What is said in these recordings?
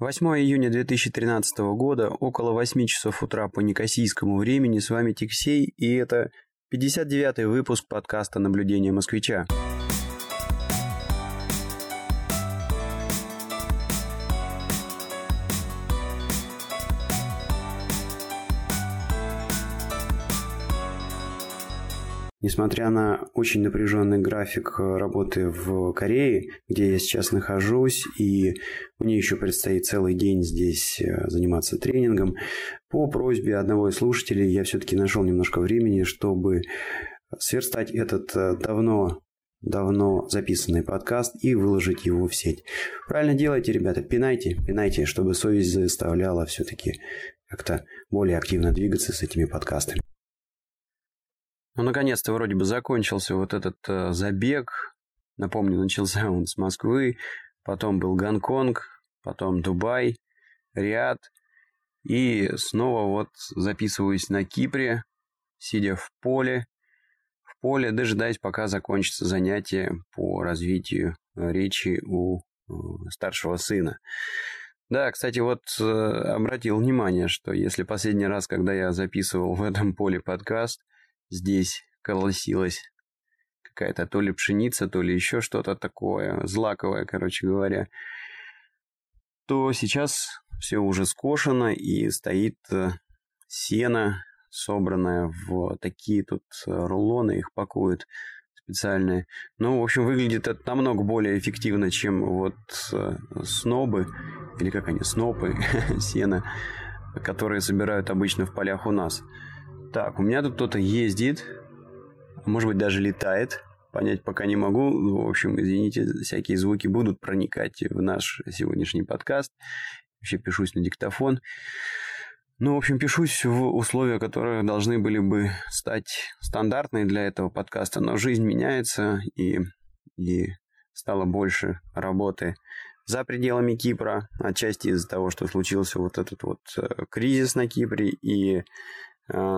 8 июня 2013 года, около 8 часов утра по некосийскому времени, с вами Тиксей, и это 59-й выпуск подкаста «Наблюдение москвича». Несмотря на очень напряженный график работы в Корее, где я сейчас нахожусь, и мне еще предстоит целый день здесь э, заниматься тренингом, по просьбе одного из слушателей я все-таки нашел немножко времени, чтобы сверстать этот э, давно давно записанный подкаст и выложить его в сеть. Правильно делайте, ребята, пинайте, пинайте, чтобы совесть заставляла все-таки как-то более активно двигаться с этими подкастами. Ну, наконец-то вроде бы закончился вот этот э, забег. Напомню, начался он с Москвы, потом был Гонконг, потом Дубай, Риад. И снова вот записываюсь на Кипре, сидя в поле. В поле, дожидаясь, пока закончится занятие по развитию речи у э, старшего сына. Да, кстати, вот э, обратил внимание, что если последний раз, когда я записывал в этом поле подкаст – здесь колосилась какая-то то ли пшеница, то ли еще что-то такое, злаковое, короче говоря, то сейчас все уже скошено и стоит э, сено, собранное в такие тут рулоны, их пакуют специальные. Ну, в общем, выглядит это намного более эффективно, чем вот э, снобы, или как они, снопы, сена, которые собирают обычно в полях у нас. Так, у меня тут кто-то ездит, может быть, даже летает. Понять пока не могу. В общем, извините, всякие звуки будут проникать в наш сегодняшний подкаст. Вообще пишусь на диктофон. Ну, в общем, пишусь в условия, которые должны были бы стать стандартной для этого подкаста, но жизнь меняется, и, и стало больше работы за пределами Кипра, отчасти из-за того, что случился вот этот вот э, кризис на Кипре, и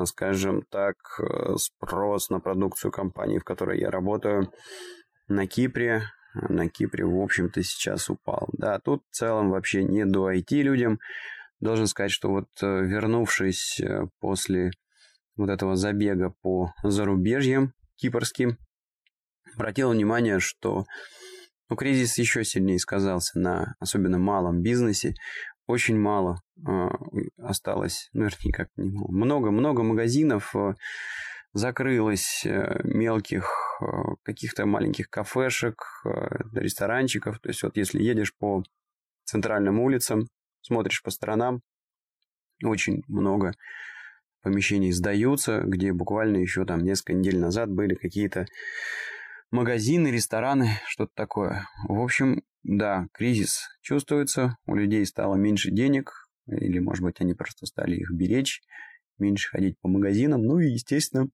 скажем так, э, спрос на продукцию компании, в которой я работаю, на Кипре, на Кипре, в общем-то, сейчас упал. Да, тут в целом вообще не до IT людям. Должен сказать, что вот э, вернувшись после вот этого забега по зарубежьям кипрским, обратил внимание, что ну, кризис еще сильнее сказался на особенно малом бизнесе очень мало э, осталось, ну, вернее, как не много-много магазинов э, закрылось, э, мелких э, каких-то маленьких кафешек, ресторанчиков. То есть вот если едешь по центральным улицам, смотришь по сторонам, очень много помещений сдаются, где буквально еще там несколько недель назад были какие-то магазины, рестораны, что-то такое. В общем, да, кризис чувствуется, у людей стало меньше денег, или, может быть, они просто стали их беречь, меньше ходить по магазинам, ну и, естественно,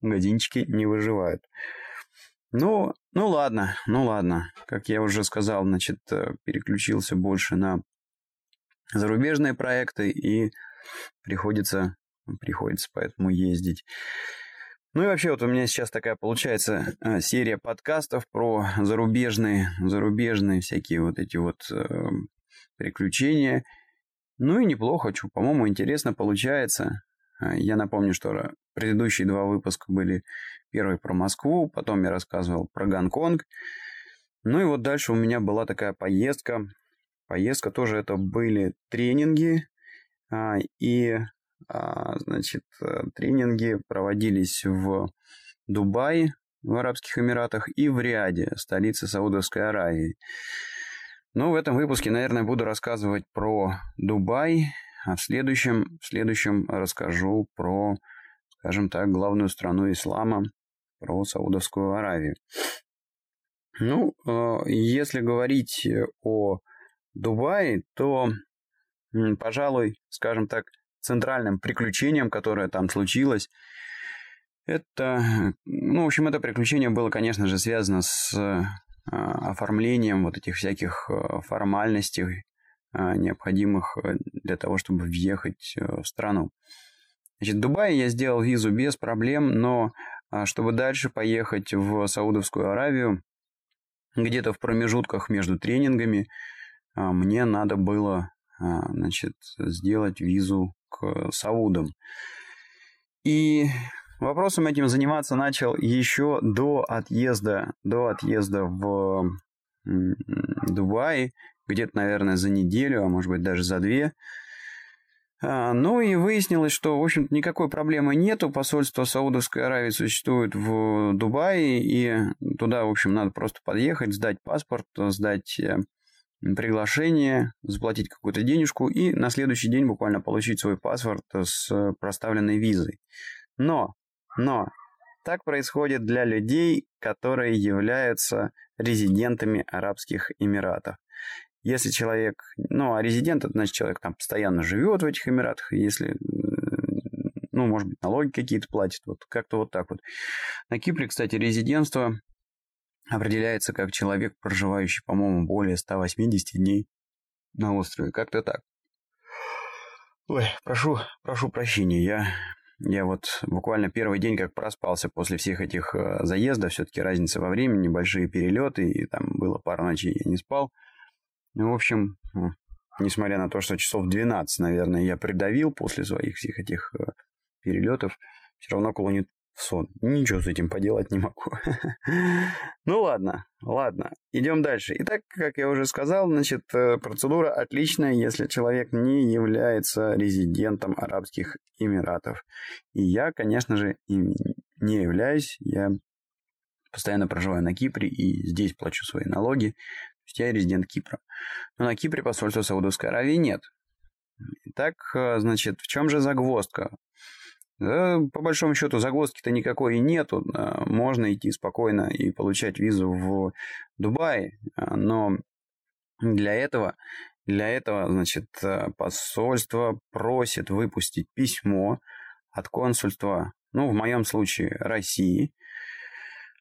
магазинчики не выживают. Ну, ну ладно, ну ладно. Как я уже сказал, значит, э, переключился больше на зарубежные проекты и приходится, приходится поэтому ездить. Ну и вообще вот у меня сейчас такая получается э, серия подкастов про зарубежные, зарубежные всякие вот эти вот э, приключения. Ну и неплохо, что, по-моему, интересно получается. Э, я напомню, что предыдущие два выпуска были первый про Москву, потом я рассказывал про Гонконг. Ну и вот дальше у меня была такая поездка. Поездка тоже это были тренинги. А, и значит, э, тренинги проводились в Дубае, в Арабских Эмиратах и в Риаде, столице Саудовской Аравии. Ну, в этом выпуске, наверное, буду рассказывать про Дубай, а в следующем, в следующем расскажу про, скажем так, главную страну ислама, про Саудовскую Аравию. Ну, э, если говорить о Дубае, то, пожалуй, скажем так, центральным приключением, которое там случилось. Это, ну, в общем, это приключение было, конечно же, связано с э, оформлением вот этих всяких э, формальностей, э, необходимых для того, чтобы въехать в страну. Значит, в Дубае я сделал визу без проблем, но чтобы дальше поехать в Саудовскую Аравию, где-то в промежутках между тренингами, мне надо было значит, сделать визу к Саудам. И вопросом этим заниматься начал еще до отъезда, до отъезда в Дубай, где-то, наверное, за неделю, а может быть даже за две. А, ну и выяснилось, что, в общем-то, никакой проблемы нету. Посольство Саудовской Аравии существует в Дубае, и туда, в общем, надо просто подъехать, сдать паспорт, сдать э, приглашение, заплатить какую-то денежку и на следующий день буквально получить свой паспорт с проставленной визой. Но, но, так происходит для людей, которые являются резидентами Арабских Эмиратов. Если человек, ну, а резидент, это значит, человек там постоянно живет в этих Эмиратах, если, ну, может быть, налоги какие-то платит, вот как-то вот так вот. На Кипре, кстати, резидентство определяется как человек, проживающий, по-моему, более 180 дней на острове. Как-то так. Ой, прошу, прошу прощения, я, я вот буквально первый день как проспался после всех этих э, заездов, все-таки разница во времени, большие перелеты, и там было пару ночей я не спал. Ну, в общем, несмотря на то, что часов 12, наверное, я придавил после своих всех этих э, перелетов, все равно сон. Ничего с этим поделать не могу. ну ладно, ладно. Идем дальше. Итак, как я уже сказал, значит, э, процедура отличная, если человек не является резидентом Арабских Эмиратов. И я, конечно же, им не являюсь. Я постоянно проживаю на Кипре и здесь плачу свои налоги. То есть я резидент Кипра. Но на Кипре посольства Саудовской Аравии нет. Итак, э, значит, в чем же загвоздка? Да, по большому счету загвоздки-то никакой и нету. Можно идти спокойно и получать визу в Дубай, а, но для этого, для этого, значит, посольство просит выпустить письмо от консульства, ну, в моем случае, России,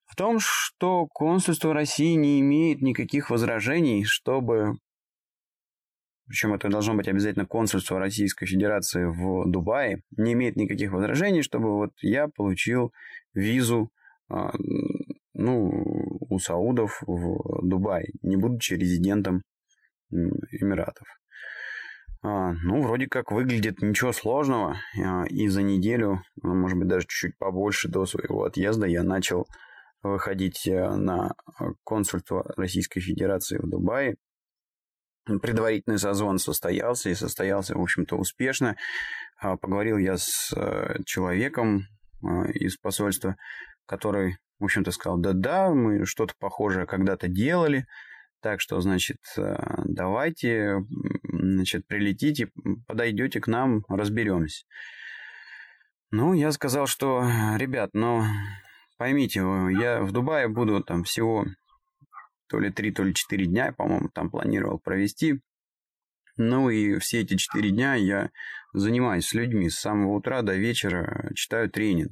в том, что консульство России не имеет никаких возражений, чтобы причем это должно быть обязательно консульство Российской Федерации в Дубае, не имеет никаких возражений, чтобы вот я получил визу а, ну, у саудов в Дубае, не будучи резидентом Эмиратов. А, ну, вроде как выглядит ничего сложного. А, и за неделю, может быть, даже чуть-чуть побольше до своего отъезда я начал выходить на консульство Российской Федерации в Дубае Предварительный созвон состоялся и состоялся, в общем-то, успешно. А, поговорил я с э, человеком а, из посольства, который, в общем-то, сказал, да-да, мы что-то похожее когда-то делали, так что, значит, э, давайте, значит, прилетите, подойдете к нам, разберемся. Ну, я сказал, что, ребят, ну, поймите, я в Дубае буду там всего то ли три, то ли четыре дня, по-моему, там планировал провести. Ну и все эти четыре дня я занимаюсь с людьми с самого утра до вечера, читаю тренинг.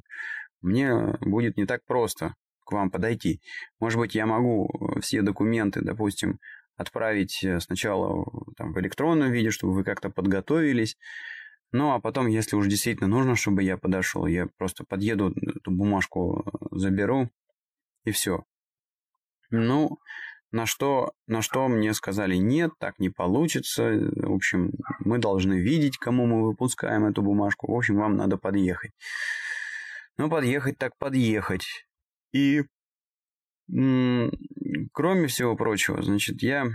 Мне будет не так просто к вам подойти. Может быть, я могу все документы, допустим, отправить сначала там, в электронном виде, чтобы вы как-то подготовились. Ну, а потом, если уж действительно нужно, чтобы я подошел, я просто подъеду, эту бумажку заберу, и все. Ну, на что, на что мне сказали, нет, так не получится. В общем, мы должны видеть, кому мы выпускаем эту бумажку. В общем, вам надо подъехать. Ну, подъехать так подъехать. И кроме всего прочего, значит, я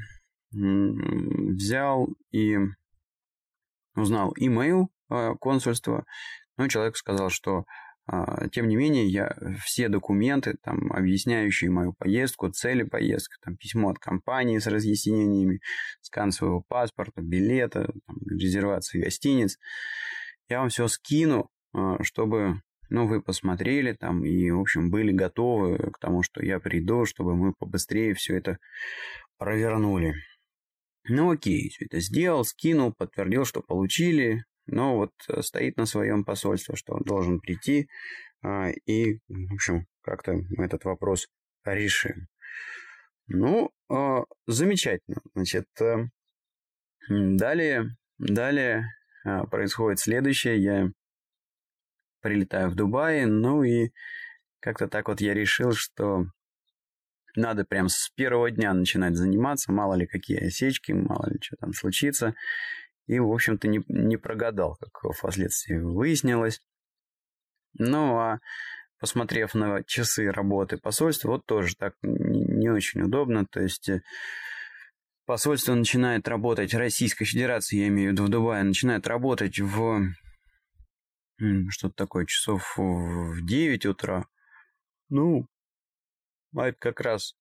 взял и узнал имейл консульства. Ну, человек сказал, что тем не менее, я все документы, там, объясняющие мою поездку, цели поездки, там, письмо от компании с разъяснениями, скан своего паспорта, билета, там, резервации гостиниц, я вам все скину, а, чтобы ну, вы посмотрели там и, в общем, были готовы к тому, что я приду, чтобы мы побыстрее все это провернули. Ну, окей, все это сделал, скинул, подтвердил, что получили, но вот э, стоит на своем посольстве, что он должен прийти, а, и, в общем, как-то этот вопрос решим. Ну, а, замечательно. Значит, э, далее, далее происходит следующее. Я прилетаю в Дубай, ну и как-то так вот я решил, что надо прям с первого дня начинать заниматься, мало ли какие осечки, мало ли что там случится. И, в общем-то, не, не прогадал, как впоследствии выяснилось. Ну, а посмотрев на часы работы посольства, вот тоже так не очень удобно. То есть э, посольство начинает работать, Российской Федерации, я имею в виду в Дубае, начинает работать в что-то такое, часов в 9 утра. Ну, а это как раз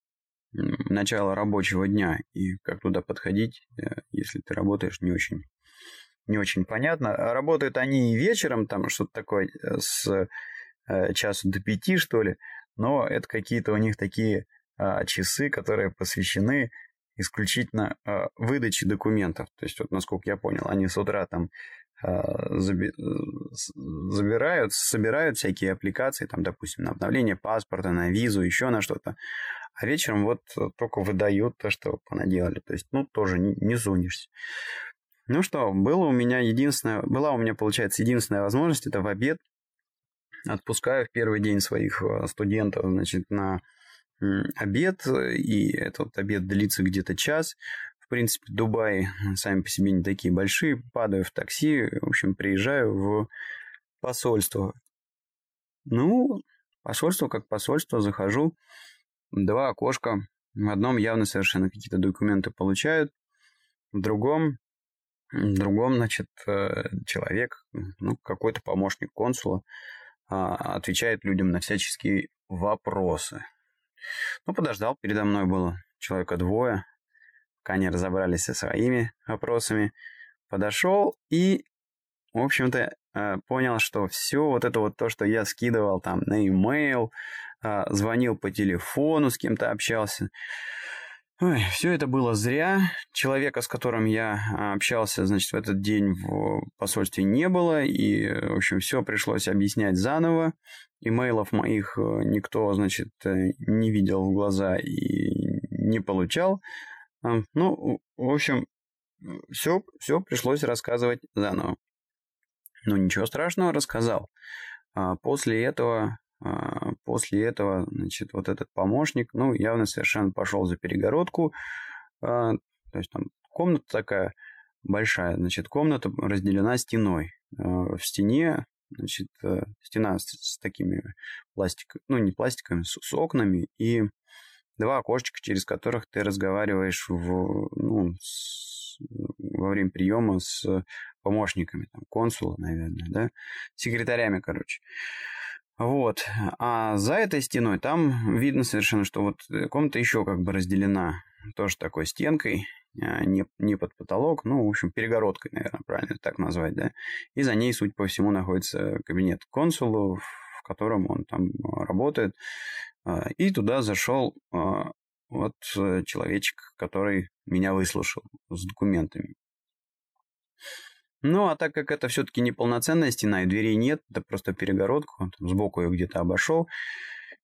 начало рабочего дня. И как туда подходить, э, если ты работаешь, не очень, не очень понятно. Работают они и вечером, там что-то такое э, с э, часу до пяти, что ли. Но это какие-то у них такие а, часы, которые посвящены исключительно а, выдаче документов. То есть, вот насколько я понял, они с утра там а, забирают, собирают всякие аппликации, там, допустим, на обновление паспорта, на визу, еще на что-то. А вечером вот только выдают то, что понаделали. То есть, ну, тоже не, сунешься. Ну что, было у меня единственная, была у меня, получается, единственная возможность, это в обед. Отпускаю в первый день своих э, студентов, значит, на обед, и этот обед длится где-то час принципе, Дубай сами по себе не такие большие. Падаю в такси, в общем, приезжаю в посольство. Ну, посольство как посольство, захожу. Два окошка. В одном явно совершенно какие-то документы получают. В другом, в другом, значит, э, человек, ну, какой-то помощник консула, а, отвечает людям на всяческие вопросы. Ну, подождал, передо мной было человека двое, не разобрались со своими вопросами, подошел и, в общем-то, э, понял, что все вот это вот то, что я скидывал там на e-mail, э, звонил по телефону, с кем-то общался, Ой, все это было зря. Человека, с которым я э, общался, значит, в этот день в посольстве не было. И, в общем, все пришлось объяснять заново. Имейлов моих никто, значит, не видел в глаза и не получал. Ну, в общем, все, все пришлось рассказывать заново. Ну, ничего страшного, рассказал. А после этого, а, после этого, значит, вот этот помощник, ну, явно совершенно пошел за перегородку. А, то есть там комната такая большая, значит, комната разделена стеной. В стене, значит, э, стена с, такими пластиками, ну, не пластиками, с окнами и два окошечка, через которых ты разговариваешь в, ну, с, во время приема с помощниками, там, консула, наверное, да, секретарями, короче. Вот. А за этой стеной там видно совершенно, что вот комната еще как бы разделена тоже такой стенкой, а, не, не под потолок, ну, в общем, перегородкой, наверное, правильно так назвать, да. И за ней, судя по всему, находится кабинет консула, в котором он там работает. А, и туда зашел а, вот э, человечек, который меня выслушал с документами. Ну, а так как это все-таки не полноценная стена, и дверей нет, это просто перегородка, он там сбоку ее где-то обошел.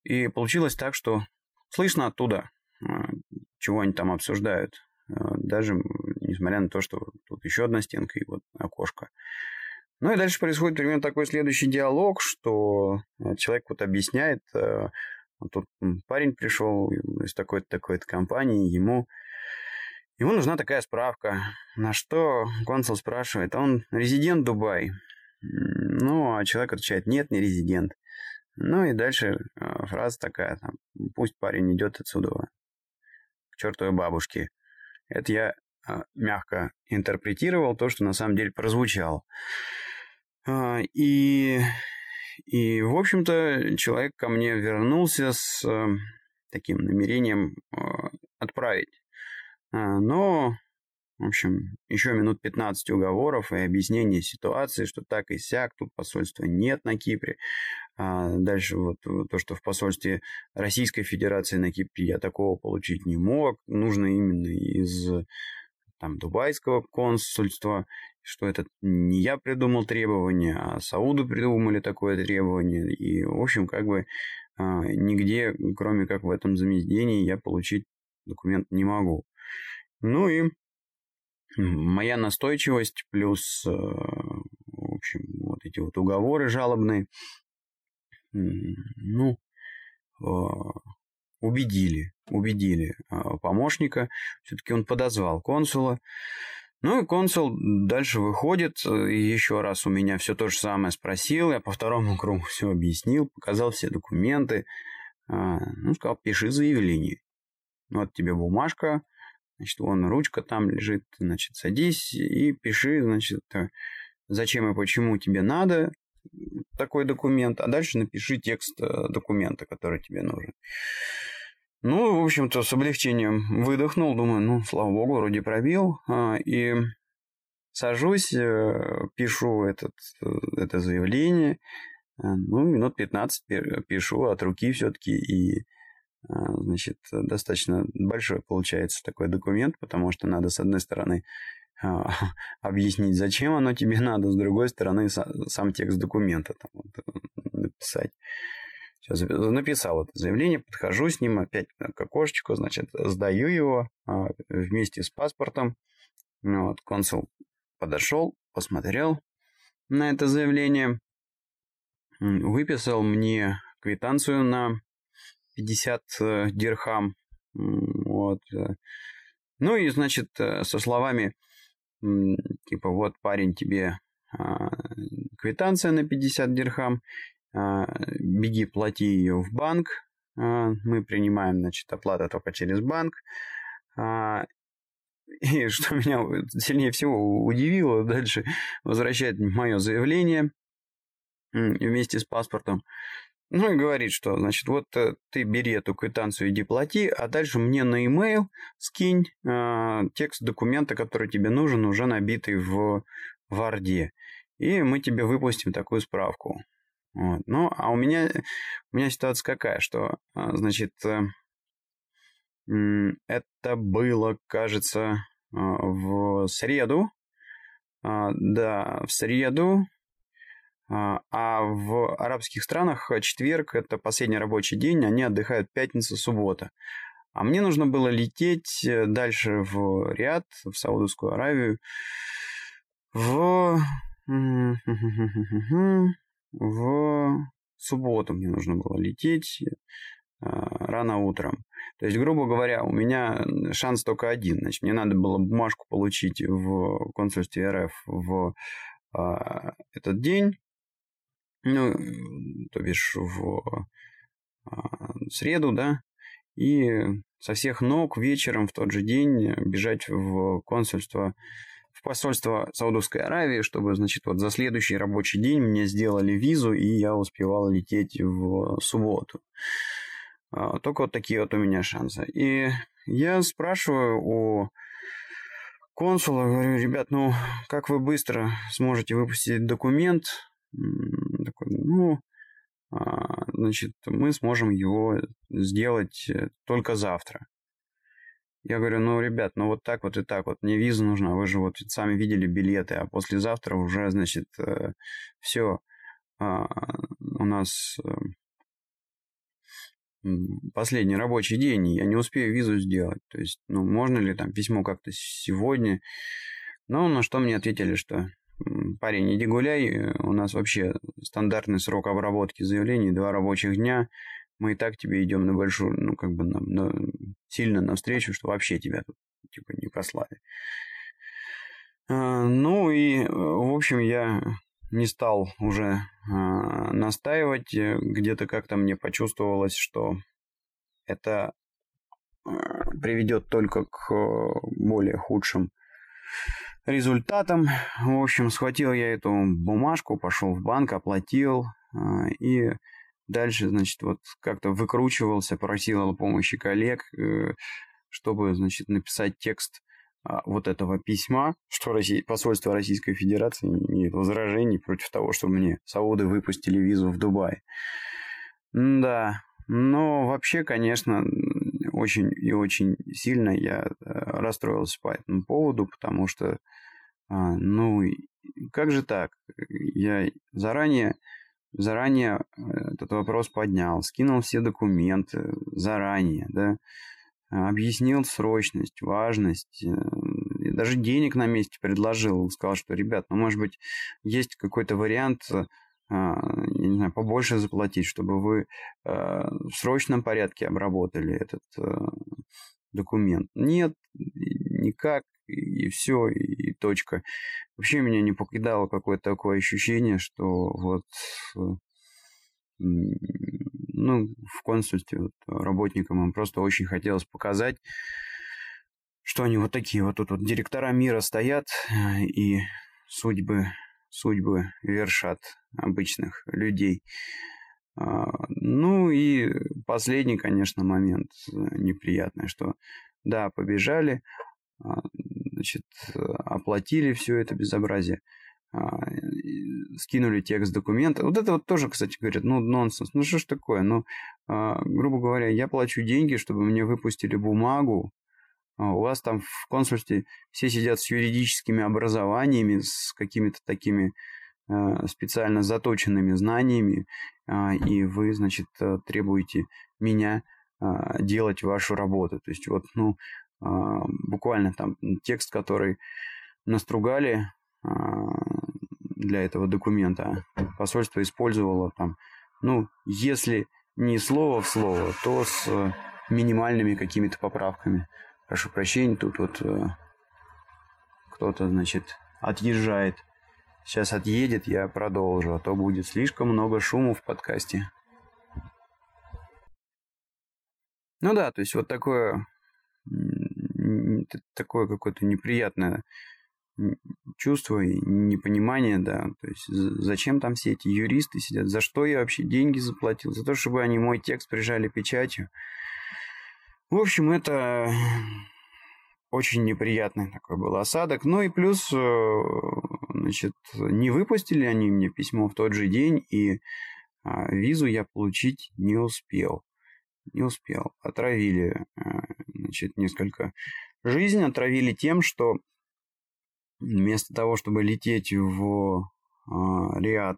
И получилось так, что слышно оттуда, а, чего они там обсуждают. Даже несмотря на то, что тут еще одна стенка и вот окошко. Ну и дальше происходит примерно такой следующий диалог, что человек вот объясняет, вот тут парень пришел из такой-то такой-то компании, ему, ему нужна такая справка. На что консул спрашивает, а он резидент Дубай? Ну, а человек отвечает, нет, не резидент. Ну и дальше э, фраза такая, там, пусть парень идет отсюда к чертовой бабушке. Это я э, мягко интерпретировал то, что на самом деле прозвучало. Э, и и, в общем-то, человек ко мне вернулся с э, таким намерением э, отправить. А, но, в общем, еще минут 15 уговоров и объяснения ситуации, что так и сяк, тут посольства нет на Кипре. А дальше вот то, что в посольстве Российской Федерации на Кипре я такого получить не мог. Нужно именно из там, дубайского консульства что это не я придумал требование, а Сауду придумали такое требование. И, в общем, как бы а, нигде, кроме как в этом замездении, я получить документ не могу. Ну и моя настойчивость плюс, э, в общем, вот эти вот уговоры жалобные, ну, убедили, убедили а, помощника. Все-таки он подозвал консула. Ну и консул дальше выходит, еще раз у меня все то же самое спросил, я по второму кругу все объяснил, показал все документы, а, ну, сказал, пиши заявление. Вот тебе бумажка, значит, вон ручка там лежит, значит, садись и пиши, значит, зачем и почему тебе надо такой документ, а дальше напиши текст э, документа, который тебе нужен. Ну, в общем-то, с облегчением выдохнул, думаю, ну, слава богу, вроде пробил. А, и сажусь, э, пишу этот, э, это заявление. Ну, минут 15 пишу от руки все-таки. И, значит, достаточно большой получается такой документ, потому что надо, с одной стороны, объяснить, зачем оно тебе надо, с другой стороны, сам текст документа там, вот, написать. Сейчас написал это заявление, подхожу с ним опять к окошечку, значит, сдаю его а, вместе с паспортом. Ну вот, консул подошел, посмотрел на это заявление, выписал мне квитанцию на 50 э, дирхам. Вот. Ну и, значит, э, со словами типа вот парень тебе а, квитанция на 50 дирхам, беги плати ее в банк, а, мы принимаем, значит, оплата только через банк. И что меня сильнее всего удивило, дальше возвращает мое заявление вместе с паспортом. Ну и говорит, что, значит, вот э, ты бери эту квитанцию, иди плати, а дальше мне на e-mail скинь э, текст документа, который тебе нужен, уже набитый в Варде. И мы тебе выпустим такую справку. Вот. Ну, а у меня, у меня ситуация какая, что, э, значит, э, это было, кажется, э, в среду. Э, да, в среду а, а в арабских странах четверг – это последний рабочий день, они отдыхают пятница, суббота. А мне нужно было лететь э, дальше в Риад, в Саудовскую Аравию, в... в субботу мне нужно было лететь э, рано утром. То есть, грубо говоря, у меня шанс только один. Значит, мне надо было бумажку получить в консульстве РФ в а, этот день, ну, то бишь в а, среду, да, и со всех ног вечером в тот же день бежать в консульство, в посольство Саудовской Аравии, чтобы, значит, вот за следующий рабочий день мне сделали визу, и я успевал лететь в субботу. А, только вот такие вот у меня шансы. И я спрашиваю у консула, говорю, ребят, ну, как вы быстро сможете выпустить документ? Такой, ну, а, значит, мы сможем его сделать э, только завтра. Я говорю, ну, ребят, ну вот так вот и так вот, мне виза нужна, вы же вот сами видели билеты, а послезавтра уже, значит, э, все, а, у нас э, последний рабочий день, я не успею визу сделать. То есть, ну, можно ли там письмо как-то сегодня? Ну, на что мне ответили, что парень, иди гуляй, у нас вообще стандартный срок обработки заявлений два рабочих дня, мы и так тебе идем на большую, ну, как бы на, на, сильно навстречу, что вообще тебя тут, типа, не послали. А, ну и, в общем, я не стал уже а, настаивать, где-то как-то мне почувствовалось, что это а, приведет только к более худшим результатом. В общем, схватил я эту бумажку, пошел в банк, оплатил и дальше, значит, вот как-то выкручивался, просил о помощи коллег, э, чтобы, значит, написать текст а, вот этого письма, что Россия, посольство Российской Федерации имеет возражений против того, чтобы мне сауды выпустили визу в Дубай. Да, но вообще, конечно, очень и очень сильно я э, расстроился по этому поводу, потому что, а, ну, как же так? Я заранее, заранее э, этот вопрос поднял, скинул все документы заранее, да, объяснил срочность, важность, э, даже денег на месте предложил, сказал, что, ребят, ну, может быть, есть какой-то вариант я не знаю, побольше заплатить, чтобы вы в срочном порядке обработали этот документ. Нет, никак, и все, и точка. Вообще меня не покидало какое-то такое ощущение, что вот ну, в консульстве вот, работникам им просто очень хотелось показать, что они вот такие вот тут вот директора мира стоят э, и судьбы, судьбы вершат обычных людей. А, ну и последний, конечно, момент неприятный, что да, побежали, значит, оплатили все это безобразие, а, скинули текст документа. Вот это вот тоже, кстати, говорят, ну, нонсенс. Ну, что ж такое? Ну, грубо говоря, я плачу деньги, чтобы мне выпустили бумагу, у вас там в консульстве все сидят с юридическими образованиями, с какими-то такими специально заточенными знаниями, а, и вы, значит, требуете меня а, делать вашу работу. То есть вот, ну, а, буквально там текст, который настругали для этого документа, посольство использовало там, ну, если не слово в слово, то с э, минимальными какими-то поправками. Прошу прощения, тут вот кто-то, значит, отъезжает Сейчас отъедет, я продолжу, а то будет слишком много шума в подкасте. Ну да, то есть вот такое, такое какое-то неприятное чувство и непонимание, да. То есть зачем там все эти юристы сидят? За что я вообще деньги заплатил? За то, чтобы они мой текст прижали печатью. В общем, это очень неприятный такой был осадок. Ну и плюс э, Значит, не выпустили они мне письмо в тот же день, и а, визу я получить не успел. Не успел. Отравили, а, значит, несколько... Жизнь отравили тем, что вместо того, чтобы лететь в а, Риад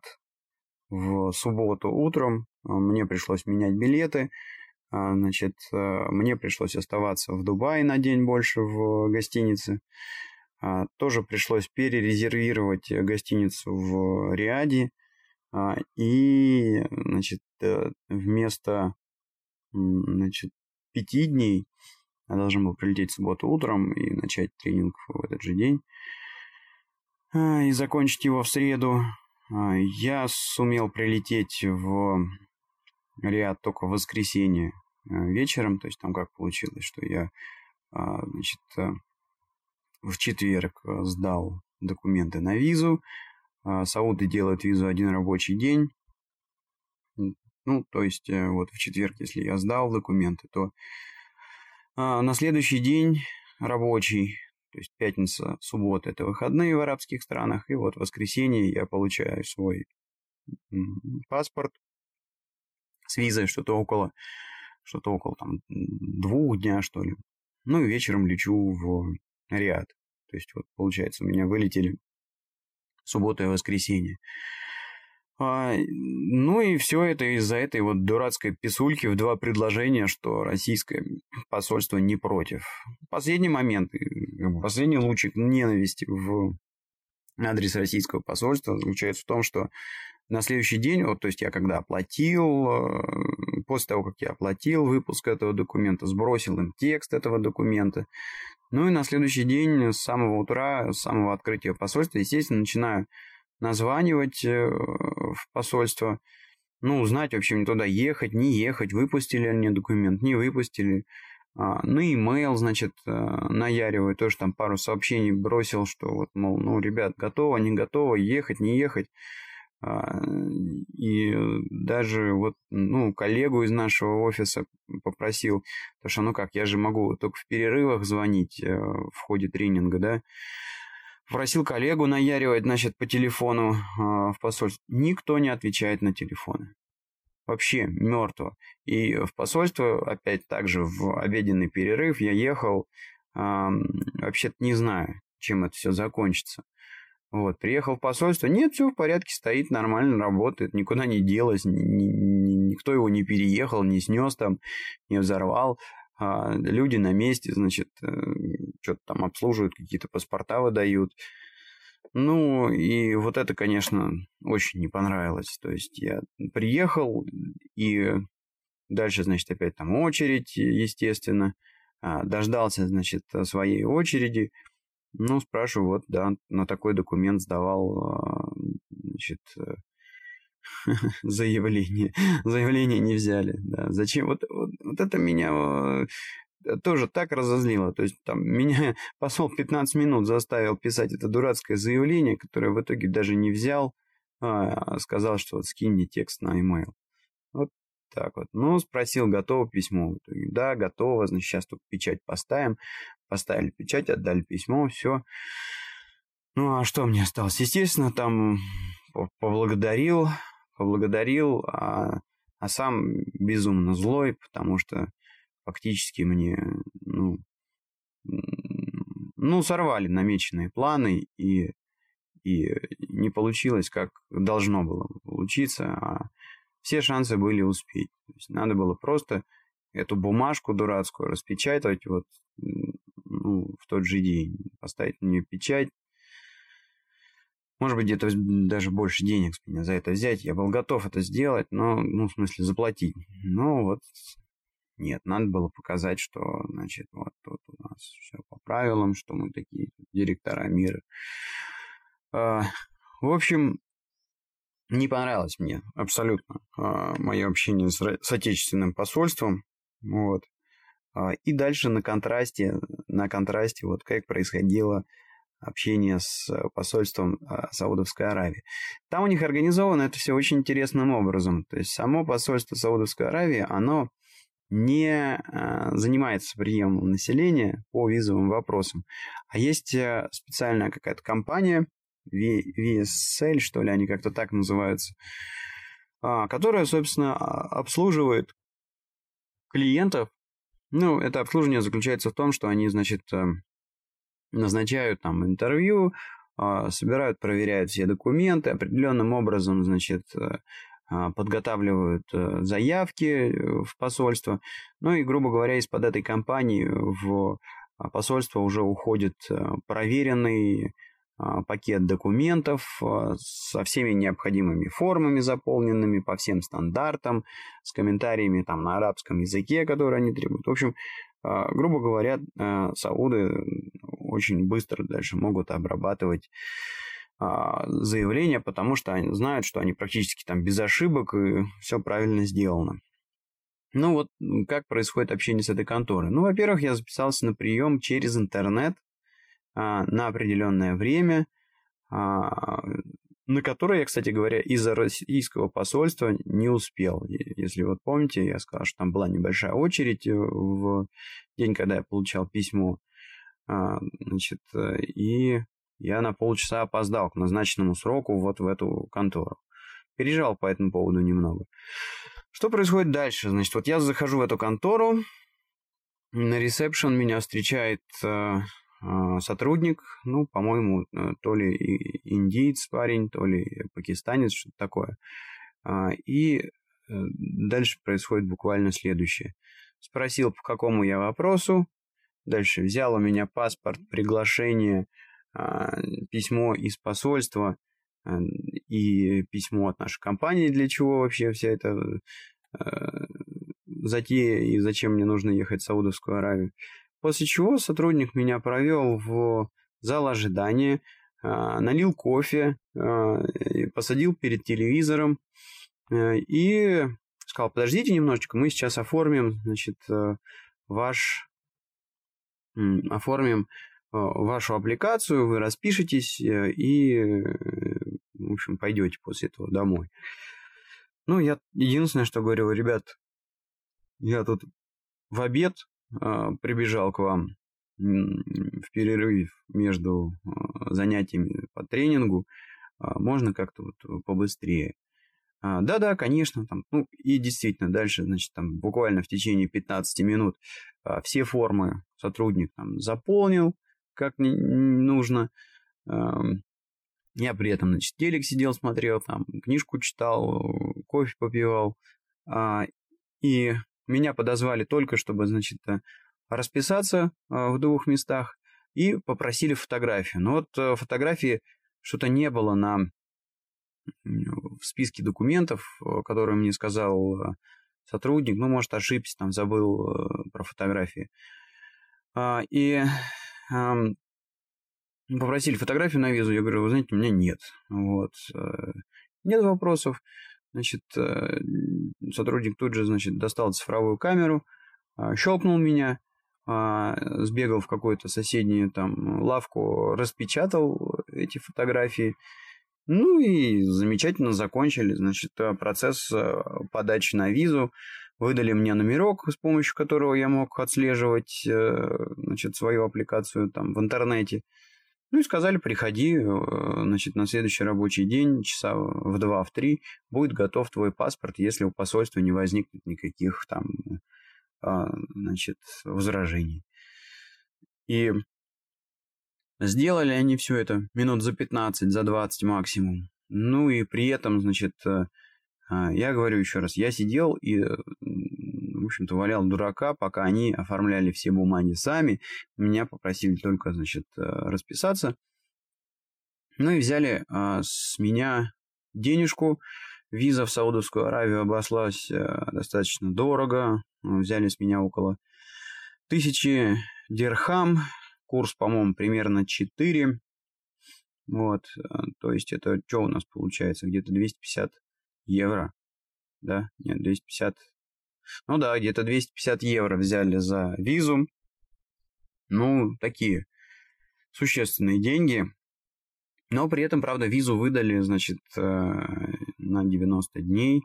в субботу утром, мне пришлось менять билеты. Значит, мне пришлось оставаться в Дубае на день больше в гостинице. А, тоже пришлось перерезервировать гостиницу в Риаде. А, и, значит, э, вместо, значит, пяти дней я должен был прилететь в субботу утром и начать тренинг в этот же день. А, и закончить его в среду. Я сумел прилететь в Риад только в воскресенье э, вечером. То есть там как получилось, что я, значит, э, в четверг э, сдал документы на визу. А, сауды делают визу один рабочий день. Ну, то есть, э, вот в четверг, если я сдал документы, то а, на следующий день рабочий, то есть пятница, суббота – это выходные в арабских странах, и вот в воскресенье я получаю свой паспорт с визой, что-то около, что-то около там двух дня, что ли. Ну и вечером лечу в Риад. То есть, вот, получается, у меня вылетели суббота и воскресенье. А, ну и все это из-за этой вот дурацкой писульки в два предложения, что российское посольство не против. Последний момент, последний лучик ненависти в адрес российского посольства заключается в том, что на следующий день, вот, то есть я когда оплатил, э, после того, как я оплатил выпуск этого документа, сбросил им текст этого документа, ну и на следующий день с самого утра, с самого открытия посольства, естественно, начинаю названивать э, в посольство, ну, узнать вообще мне туда ехать, не ехать, выпустили они документ, не выпустили. А, ну, имейл, значит, э, наяриваю, тоже там пару сообщений бросил, что вот, мол, ну, ребят, готово, не готово, ехать, не ехать. А, и даже вот, ну, коллегу из нашего офиса попросил, потому что, ну как, я же могу только в перерывах звонить э, в ходе тренинга, да, Просил коллегу наяривать, значит, по телефону э, в посольство. Никто не отвечает на телефоны. Вообще мертво. И в посольство, опять также в обеденный перерыв, я ехал, э, вообще-то не знаю, чем это все закончится. Вот, приехал в посольство, нет, все в порядке, стоит нормально, работает, никуда не делось, ни, ни, ни, никто его не переехал, не снес там, не взорвал. А люди на месте, значит, э, что-то там обслуживают, какие-то паспорта выдают. Ну, и вот это, конечно, очень не понравилось. То есть я приехал, и дальше, значит, опять там очередь, естественно. А, дождался, значит, своей очереди. Ну, спрашиваю, вот, да, на такой документ сдавал, а, значит, заявление. Заявление не взяли, да. Зачем? Вот, вот, вот это меня Э, тоже так разозлило. То есть там меня посол 15 минут заставил писать это дурацкое заявление, которое в итоге даже не взял, а сказал, что вот скинь мне текст на e-mail. Вот так вот. Ну, спросил, готово письмо. Да, готово, значит, сейчас тут печать поставим. Поставили печать, отдали письмо, все. Ну, а что мне осталось? Естественно, там поблагодарил, поблагодарил, а, а сам безумно злой, потому что фактически мне, ну, ну, сорвали намеченные планы, и, и не получилось, как должно было получиться, а все шансы были успеть. То есть надо было просто эту бумажку дурацкую распечатать вот ну, в тот же день, поставить на нее печать. Может быть, где-то даже больше денег с меня за это взять. Я был готов это сделать, но, ну, в смысле, заплатить. Но вот нет, надо было показать, что, значит, вот тут у нас все по правилам, что мы такие директора мира. А, в общем, не понравилось мне абсолютно а, мое общение с, с отечественным посольством. Вот. А, и дальше на контрасте, на контрасте, вот как происходило общение с посольством Саудовской Аравии. Там у них организовано это все очень интересным образом. То есть само посольство Саудовской Аравии, оно не а, занимается приемом населения по визовым вопросам. А есть э, специальная какая-то компания, VSL, что ли, они как-то так называются, а, которая, собственно, а, обслуживает клиентов. Ну, это обслуживание заключается в том, что они, значит, э, назначают там интервью, собирают, проверяют все документы, определенным образом, значит, э, а, подготавливают э, заявки э, в посольство. Ну и, грубо говоря, из-под этой компании в а, посольство уже уходит проверенный а, пакет документов со всеми необходимыми формами заполненными по всем стандартам, с комментариями там на арабском языке, которые они требуют. В общем, грубо говоря, сауды очень быстро дальше могут обрабатывать а, заявления, потому что они знают, что они практически там без ошибок и все правильно сделано. Ну вот, как происходит общение с этой конторой? Ну, во-первых, я записался на прием через интернет а, на определенное время, а, на которое я, кстати говоря, из-за российского посольства не успел. Если вот помните, я сказал, что там была небольшая очередь в день, когда я получал письмо. А, значит, и я на полчаса опоздал к назначенному сроку вот в эту контору. Переживал по этому поводу немного. Что происходит дальше? Значит, вот я захожу в эту контору, на ресепшн меня встречает э, э, сотрудник, ну, по-моему, э, то ли индиец парень, то ли пакистанец, что-то такое. Э, и э, дальше происходит буквально следующее. Спросил, по какому я вопросу. Дальше взял у меня паспорт, приглашение, а, письмо из посольства а, и письмо от нашей компании, для чего вообще вся эта а, затея и зачем мне нужно ехать в Саудовскую Аравию. После чего сотрудник меня провел в зал ожидания, налил кофе, посадил перед телевизором и сказал, подождите немножечко, мы сейчас оформим, значит, ваш оформим Э, вашу аппликацию, вы распишетесь э, и, э, в общем, пойдете после этого домой. Ну, я единственное, что говорю, ребят, я тут в обед э, прибежал к вам в перерыв между э, занятиями по тренингу, э, можно как-то вот побыстрее. А, да-да, конечно, там, ну и действительно, дальше, значит, там буквально в течение 15 минут а, все формы сотрудник там заполнил, как нужно. Я при этом, значит, телек сидел, смотрел, там, книжку читал, кофе попивал. А, и меня подозвали только, чтобы, значит, э, расписаться а, в двух местах и попросили фотографию. Но вот э, фотографии что-то не было на в списке документов, которые мне сказал сотрудник, ну, может, ошибся, там, забыл про фотографии. А, и попросили фотографию на визу, я говорю, вы знаете, у меня нет. Вот. Э, нет вопросов. Значит, э, сотрудник тут же, значит, достал цифровую камеру, а, щелкнул меня, а, сбегал в какую-то соседнюю там лавку, распечатал эти фотографии. Ну и замечательно закончили, значит, процесс э, подачи на визу. Выдали мне номерок, с помощью которого я мог отслеживать, значит, свою аппликацию там в интернете. Ну и сказали, приходи, э, значит, на следующий рабочий день, часа в два, в три, будет готов твой паспорт, если у посольства не возникнет никаких там, а, значит, возражений. И сделали они все это минут за 15, за 20 максимум. Ну и при этом, значит, э, а, я говорю еще раз, я сидел и общем-то, валял дурака, пока они оформляли все бумаги сами. Меня попросили только, значит, э, расписаться. Ну и взяли а, с меня денежку. Виза в Саудовскую Аравию обошлась а, достаточно дорого. Взяли с меня около тысячи дирхам. Курс, по-моему, примерно 4. Вот, то есть это что у нас получается? Где-то 250 евро. Да, нет, 250 ну да, где-то 250 евро взяли за визу. Ну, такие существенные деньги. Но при этом, правда, визу выдали, значит, э, на 90 дней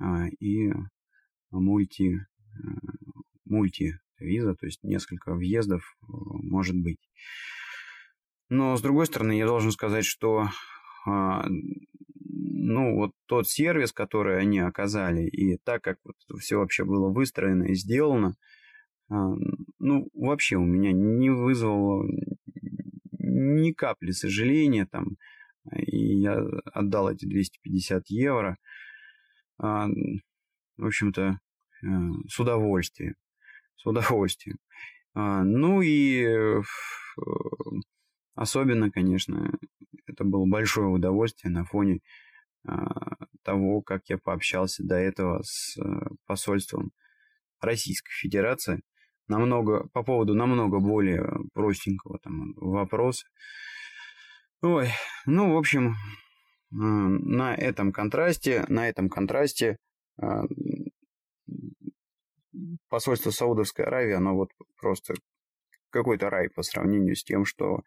а, и мульти, э, мульти виза, то есть несколько въездов э, может быть. Но, с другой стороны, я должен сказать, что ну, вот тот сервис, который они оказали, и так как вот все вообще было выстроено и сделано, ну, вообще у меня не вызвало ни капли сожаления там, и я отдал эти 250 евро, в общем-то, э, с удовольствием, с удовольствием. А, ну и э, особенно, конечно, это было большое удовольствие на фоне того, как я пообщался до этого с э, посольством Российской Федерации намного, по поводу намного более простенького там вопроса. Ой, ну, в общем, а, на этом контрасте, на этом контрасте а, посольство Саудовской Аравии, оно вот просто какой-то рай по сравнению с тем, что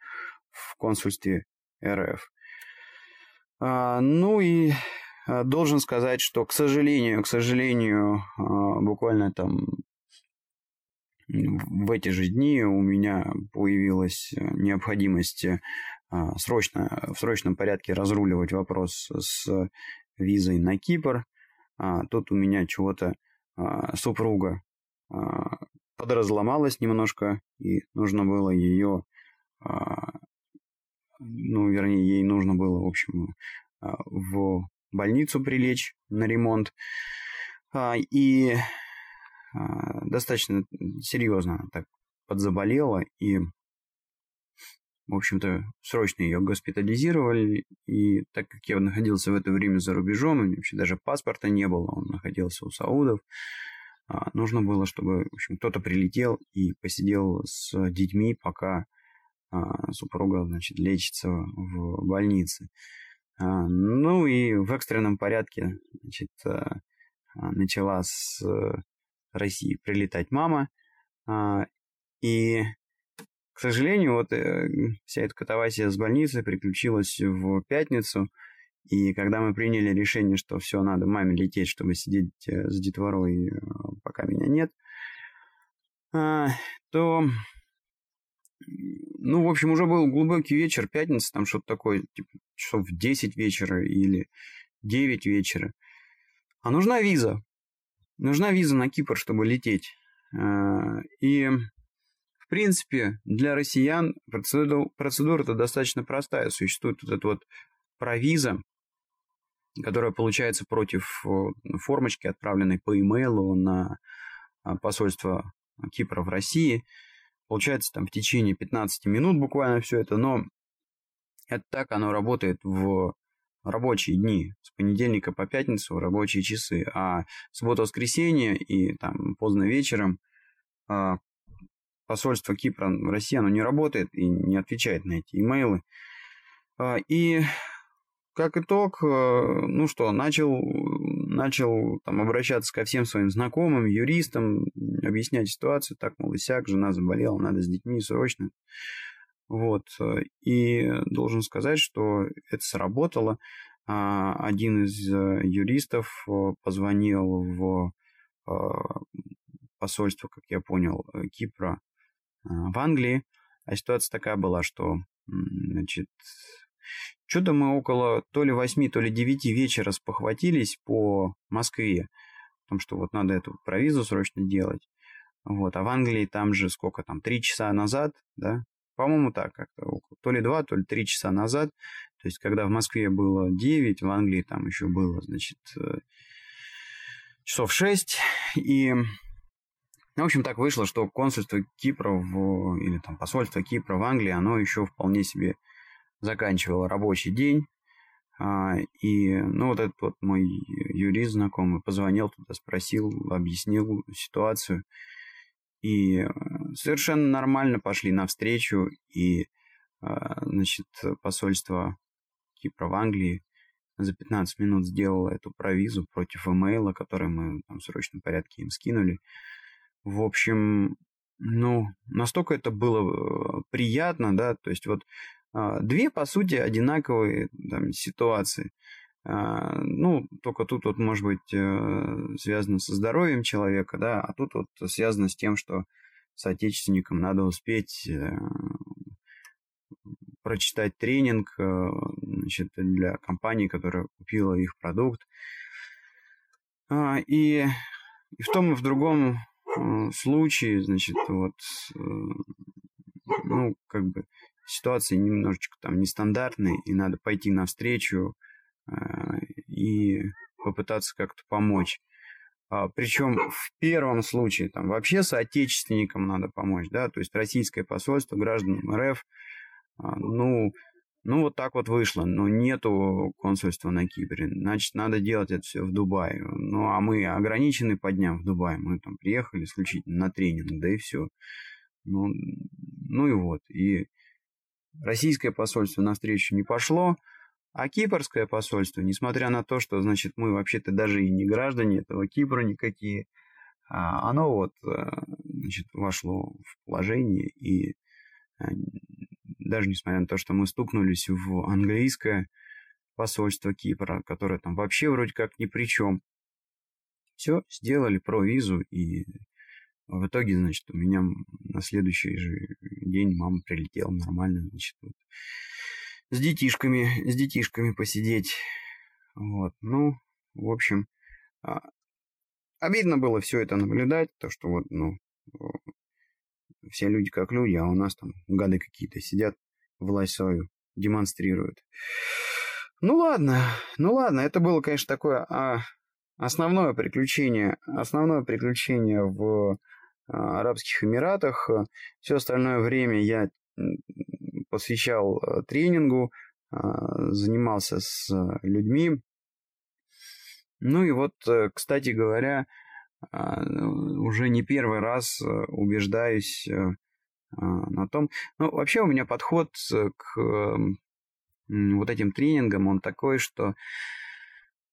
в консульстве РФ. А, ну и а, должен сказать, что, к сожалению, к сожалению, а, буквально там в эти же дни у меня появилась необходимость срочно, в срочном порядке разруливать вопрос с визой на Кипр. Тут у меня чего-то супруга подразломалась немножко, и нужно было ее ну, вернее, ей нужно было, в общем, а, в больницу прилечь на ремонт. А, и а, достаточно серьезно так подзаболела, и, в общем-то, срочно ее госпитализировали, и так как я находился в это время за рубежом, и вообще даже паспорта не было, он находился у саудов, нужно было, чтобы, в общем, кто-то прилетел и посидел с детьми, пока супруга, значит, лечится в больнице. А, ну и в экстренном порядке, значит, а, начала с России прилетать мама. И, к сожалению, вот э, вся эта катавасия с больницы приключилась в пятницу. И когда мы приняли решение, что все, надо маме лететь, чтобы сидеть э, с детворой, э, пока меня нет, то ну, в общем, уже был глубокий вечер, пятница, там что-то такое, типа, часов в 10 вечера или 9 вечера. А нужна виза. Нужна виза на Кипр, чтобы лететь. А, и, в принципе, для россиян процедура, процедура-то достаточно простая. Существует вот эта вот провиза, которая получается против формочки, отправленной по имейлу на а, посольство Кипра в России – Получается там в течение 15 минут буквально все это, но Это так оно работает в рабочие дни, с понедельника по пятницу рабочие часы, а суббота-воскресенье и там поздно вечером а, посольство Кипра в России, оно не работает и не отвечает на эти имейлы. А, и как итог, э, ну что, начал, начал там обращаться ко всем своим знакомым, юристам, объяснять ситуацию, так, мол, сяк, жена заболела, надо с детьми срочно. Вот. Э, и должен сказать, что это сработало. А, один из э, юристов э, позвонил в посольство, как я понял, Кипра в Англии. А ситуация такая была, что значит, что-то мы около то ли восьми, то ли девяти вечера спохватились по Москве. о том, что вот надо эту провизу срочно делать. Вот, а в Англии там же сколько там, три часа назад, да, по-моему, так как-то. То ли два, то ли три часа назад. То есть, когда в Москве было 9, в Англии там еще было, значит, э, часов 6. И, в общем, так вышло, что консульство Кипра в, или там посольство Кипра в Англии, оно еще вполне себе заканчивало рабочий день. А, и, ну, вот этот вот мой юрист знакомый позвонил туда, спросил, объяснил ситуацию. И э, совершенно нормально пошли навстречу, и, а, значит, посольство Кипра в Англии за 15 минут сделало эту провизу против имейла, который мы там в срочном порядке им скинули. В общем, ну, настолько это было э, приятно, да, то есть вот две, по сути, одинаковые там, ситуации. А, ну, только тут вот может быть э, связано со здоровьем человека, да, а тут вот связано с тем, что соотечественникам надо успеть э, прочитать тренинг э, значит, для компании, которая купила их продукт. А, и, и в том и в другом случае, значит, вот, ну, как бы ситуации немножечко там нестандартные, и надо пойти навстречу, Э, и попытаться как-то помочь. А, Причем в первом случае там вообще соотечественникам надо помочь, да, то есть российское посольство, гражданам РФ, а, ну, ну вот так вот вышло, но нету консульства на Кипре, значит, надо делать это все в Дубае. Ну, а мы ограничены по дням в Дубае, мы там приехали исключительно на тренинг, да и все. Ну, ну и вот, и российское посольство навстречу не пошло, а кипрское посольство, несмотря на то, что, значит, мы вообще-то даже и не граждане этого Кипра никакие, а, оно вот, э, значит, вошло в положение, и э, даже несмотря на то, что мы стукнулись в английское посольство Кипра, которое там вообще вроде как ни при чем, все, сделали про визу, и в итоге, значит, у меня на следующий же день мама прилетела нормально, значит, вот с детишками, с детишками посидеть. Вот, ну, в общем, а, обидно было все это наблюдать, то, что вот, ну, все люди как люди, а у нас там гады какие-то сидят, власть свою демонстрируют. Ну ладно, ну ладно, это было, конечно, такое а, основное приключение, основное приключение в Арабских Эмиратах. Все остальное время я посвящал э, тренингу, а, занимался с людьми. Ну и вот, э, кстати говоря, а, уже не первый раз э, убеждаюсь на том... Ну, вообще у меня подход к вот этим тренингам, он такой, что...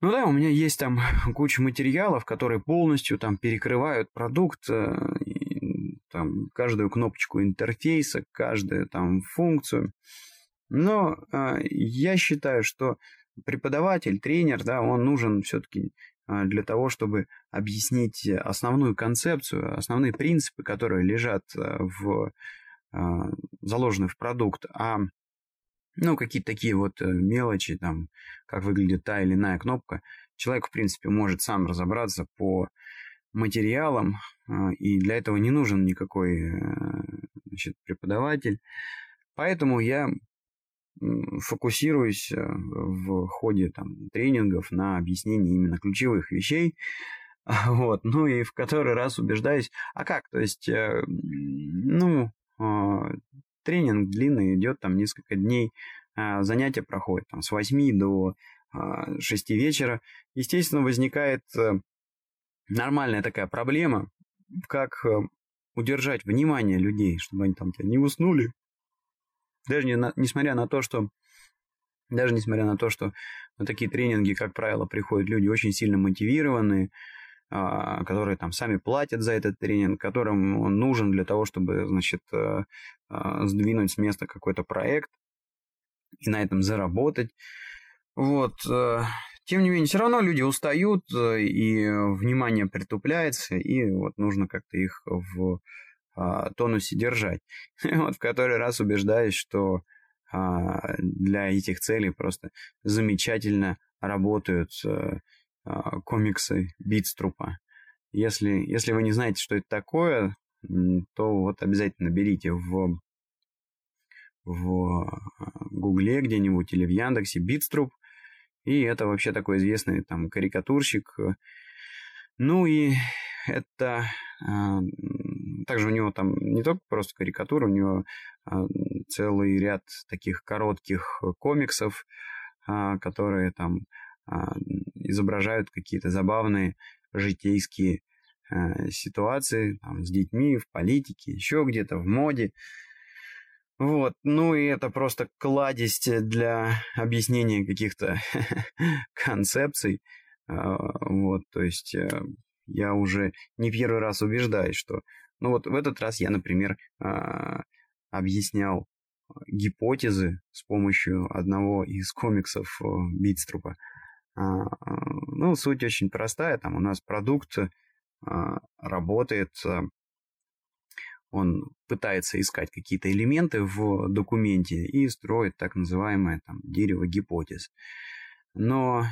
Ну да, у меня есть там куча материалов, которые полностью там перекрывают продукт, там, каждую кнопочку интерфейса, каждую там функцию. Но э, я считаю, что преподаватель, тренер, да, он нужен все-таки э, для того, чтобы объяснить основную концепцию, основные принципы, которые лежат э, в э, заложены в продукт, а ну, какие-то такие вот мелочи, там, как выглядит та или иная кнопка, человек, в принципе, может сам разобраться по материалам, а, и для этого не нужен никакой э, значит, преподаватель. Поэтому я фокусируюсь э, в ходе там, тренингов на объяснении именно ключевых вещей, вот, ну и в который раз убеждаюсь, а как, то есть, э, ну, тренинг длинный, идет там несколько дней, а, занятия проходят там, с 8 до 6 вечера, естественно, возникает э, нормальная такая проблема, как э, удержать внимание людей, чтобы они там не уснули. Даже не несмотря на то, что даже несмотря на то, что на такие тренинги, как правило, приходят люди очень сильно мотивированные, а, которые там сами платят за этот тренинг, которым он нужен для того, чтобы, значит, э, а, сдвинуть с места какой-то проект и на этом заработать. Вот. Э, тем не менее, все равно люди устают, э, и внимание притупляется, и вот нужно как-то их в а, тонусе держать. вот в который раз убеждаюсь, что для этих целей просто замечательно работают а, комиксы Битструпа. Если, если вы не знаете, что это такое, то вот обязательно берите в, в а, Гугле где-нибудь или в Яндексе Битструп. И это вообще такой известный там карикатурщик. Ну и это... А, также у него там не только просто карикатура, у него целый ряд таких коротких комиксов, которые там а, изображают какие-то забавные житейские а, ситуации там, с детьми, в политике, еще где-то, в моде. Вот, ну и это просто кладезь для объяснения каких-то концепций. А, вот, то есть э, я уже не первый раз убеждаюсь, что... Ну вот в этот раз я, например, объяснял гипотезы с помощью одного из комиксов э, Битструпа. А, ну, суть очень простая. Там у нас продукт а, работает, а, он пытается искать какие-то элементы в документе и строит так называемое там, дерево гипотез. Но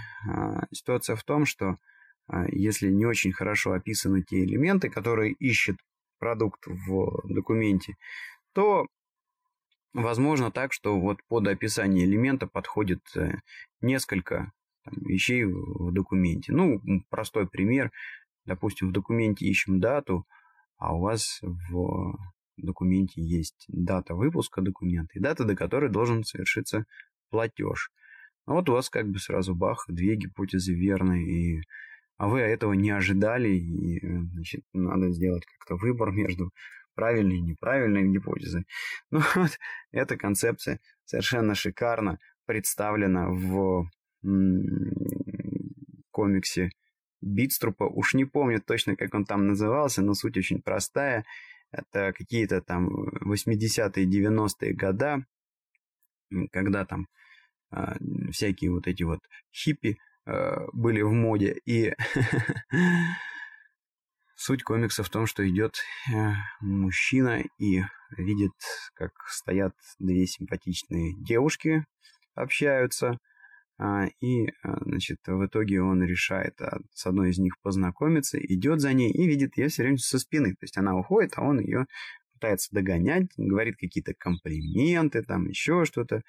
ситуация в том, что если не очень хорошо описаны те элементы, которые ищет продукт в документе, то возможно так, что вот под описание элемента подходит э, несколько там, вещей в документе. Ну, простой пример. Допустим, в документе ищем дату, а у вас в документе есть дата выпуска документа и дата, до которой должен совершиться платеж. А вот у вас как бы сразу бах, две гипотезы верные, и... а вы этого не ожидали, и значит, надо сделать как-то выбор между правильной и неправильной гипотезой. Ну вот, эта концепция совершенно шикарно представлена в комиксе Битструпа. Уж не помню точно, как он там назывался, но суть очень простая. Это какие-то там 80-е, 90-е года, когда там э, всякие вот эти вот хиппи э, были в моде. И суть комикса в том, что идет э, мужчина и видит, как стоят две симпатичные девушки, общаются. А, и, а, значит, в итоге он решает а, с одной из них познакомиться, идет за ней и видит ее все время со спины. То есть она уходит, а он ее пытается догонять, говорит какие-то комплименты, там еще что-то,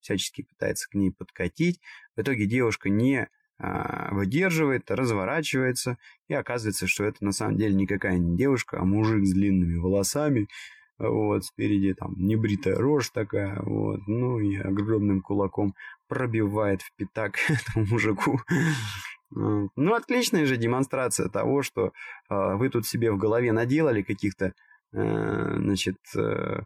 всячески пытается к ней подкатить. В итоге девушка не выдерживает, разворачивается, и оказывается, что это на самом деле никакая не девушка, а мужик с длинными волосами, вот, спереди там небритая рожь такая, вот, ну и огромным кулаком пробивает в пятак этому мужику. Ну, отличная же демонстрация того, что э, вы тут себе в голове наделали каких-то, э, значит, э,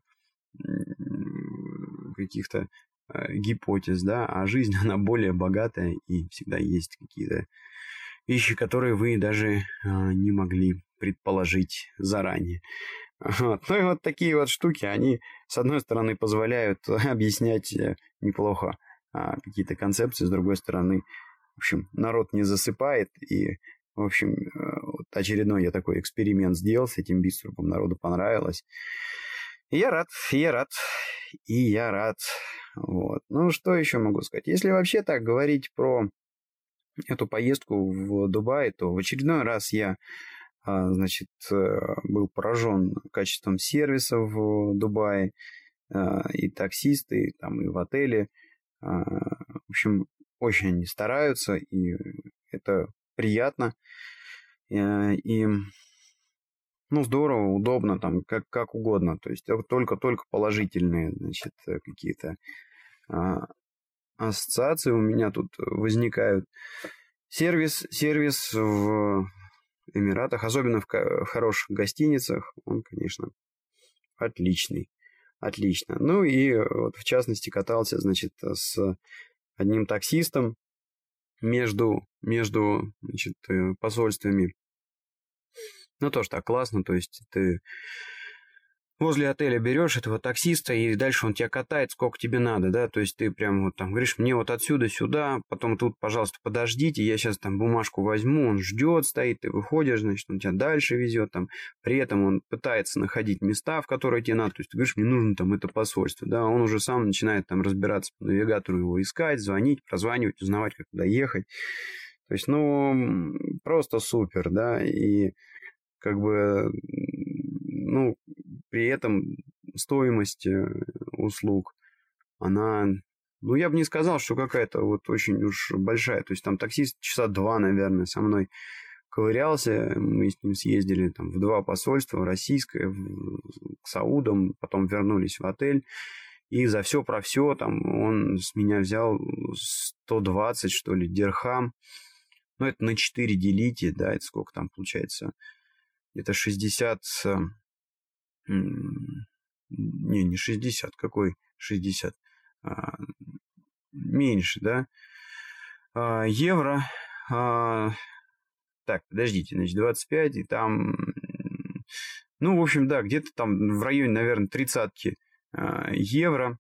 каких-то э, гипотез, да, а жизнь, она более богатая, и всегда есть какие-то вещи, которые вы даже э, не могли предположить заранее. Вот. Ну и вот такие вот штуки, они, с одной стороны, позволяют объяснять э, неплохо а, какие-то концепции, с другой стороны, в общем, народ не засыпает, и, в общем, э, вот очередной я такой эксперимент сделал с этим биструпом, народу понравилось. И я рад, и я рад, и я рад. Вот. Ну, что еще могу сказать? Если вообще так говорить про эту поездку в Дубай, то в очередной раз я значит, э, был поражен качеством сервиса в Дубае, а, и таксисты, и, там, и в отеле. А, в общем, очень они стараются, и это приятно. Э, и, ну, здорово, удобно, там, как, как угодно. То есть только-только положительные, значит, какие-то ассоциации у меня тут возникают. Сервис, сервис в Эмиратах, особенно в, в хороших гостиницах, он, конечно, отличный. Отлично. Ну и вот в частности катался, значит, с одним таксистом между, между значит, э, посольствами. Ну, тоже так классно, то есть ты возле отеля берешь этого таксиста, и дальше он тебя катает, сколько тебе надо, да, то есть ты прям вот там говоришь, мне вот отсюда сюда, потом тут, пожалуйста, подождите, я сейчас там бумажку возьму, он ждет, стоит, ты выходишь, значит, он тебя дальше везет, там, при этом он пытается находить места, в которые тебе надо, то есть ты говоришь, мне нужно там это посольство, да, он уже сам начинает там разбираться по навигатору его искать, звонить, прозванивать, узнавать, как туда ехать, то есть, ну, просто супер, да, и как бы, ну, при этом стоимость э, услуг, она, ну, я бы не сказал, что какая-то вот очень уж большая. То есть там таксист часа два, наверное, со мной ковырялся. Мы с ним съездили там в два посольства, российское, в, к Саудам, потом вернулись в отель. И за все про все там он с меня взял 120, что ли, дирхам. Ну, это на 4 делите, да, это сколько там получается? Где-то 60 не, не 60, какой 60? А, меньше, да? А, евро. А, так, подождите, значит, 25, и там... Ну, в общем, да, где-то там в районе, наверное, тридцатки а, евро.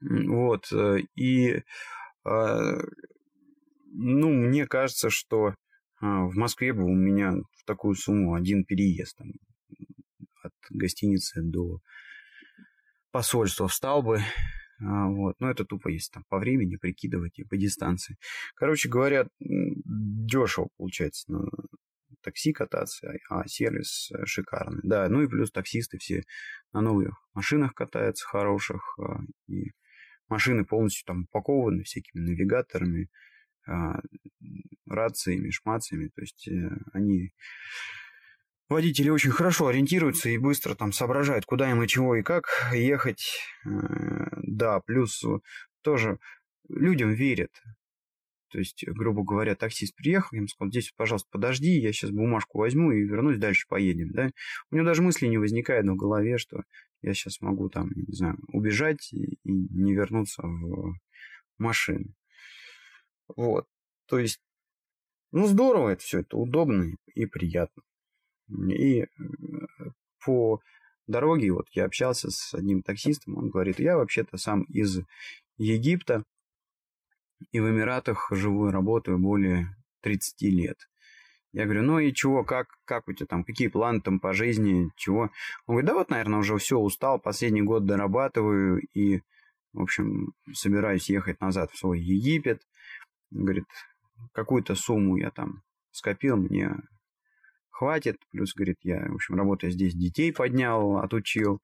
Вот, э, и... А, ну, мне кажется, что а, в Москве бы у меня в такую сумму один переезд там, гостиницы до посольства встал бы. А, вот. Но это тупо есть там по времени прикидывать и по дистанции. Короче говоря, дешево получается на такси кататься, а сервис шикарный. Да, ну и плюс таксисты все на новых машинах катаются хороших. А, и машины полностью там упакованы всякими навигаторами, а, рациями, шмациями. То есть э, они водители очень хорошо ориентируются и быстро там соображают, куда им и чего и как ехать. Э, да, плюс тоже людям верят. То есть, грубо говоря, таксист приехал, я ему сказал, здесь, пожалуйста, подожди, я сейчас бумажку возьму и вернусь, дальше поедем, да. У него даже мысли не возникает в голове, что я сейчас могу там, не знаю, убежать и не вернуться в машину. Вот. То есть, ну, здорово это все, это удобно и приятно. И э, по дороге вот я общался с одним таксистом, он говорит, я вообще-то сам из Египта и в Эмиратах живу и работаю более 30 лет. Я говорю, ну и чего, как, как у тебя там, какие планы там по жизни, чего? Он говорит, да вот, наверное, уже все, устал, последний год дорабатываю и, в общем, собираюсь ехать назад в свой Египет. Он говорит, какую-то сумму я там скопил, мне хватит. Плюс, говорит, я, в общем, работая здесь, детей поднял, отучил.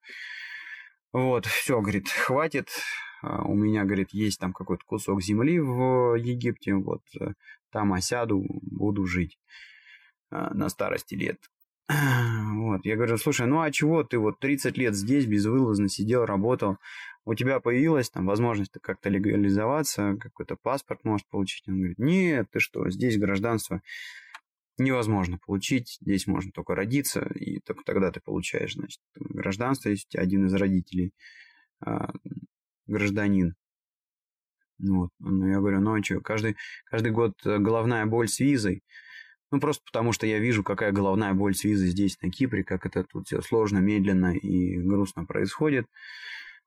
Вот, все, говорит, хватит. А, у меня, говорит, есть там какой-то кусок земли в Египте. Вот э, там осяду, буду жить а, на старости лет. Вот, я говорю, слушай, ну а чего ты вот 30 лет здесь безвылазно сидел, работал, у тебя появилась там возможность как-то легализоваться, какой-то паспорт может получить? Он говорит, нет, ты что, здесь гражданство невозможно получить. Здесь можно только родиться, и только тогда ты получаешь, значит, гражданство, если один из родителей а, гражданин. Вот. Ну, я говорю, ну а что, каждый, каждый год головная боль с визой. Ну, просто потому что я вижу, какая головная боль с визой здесь, на Кипре, как это тут все сложно, медленно и грустно происходит.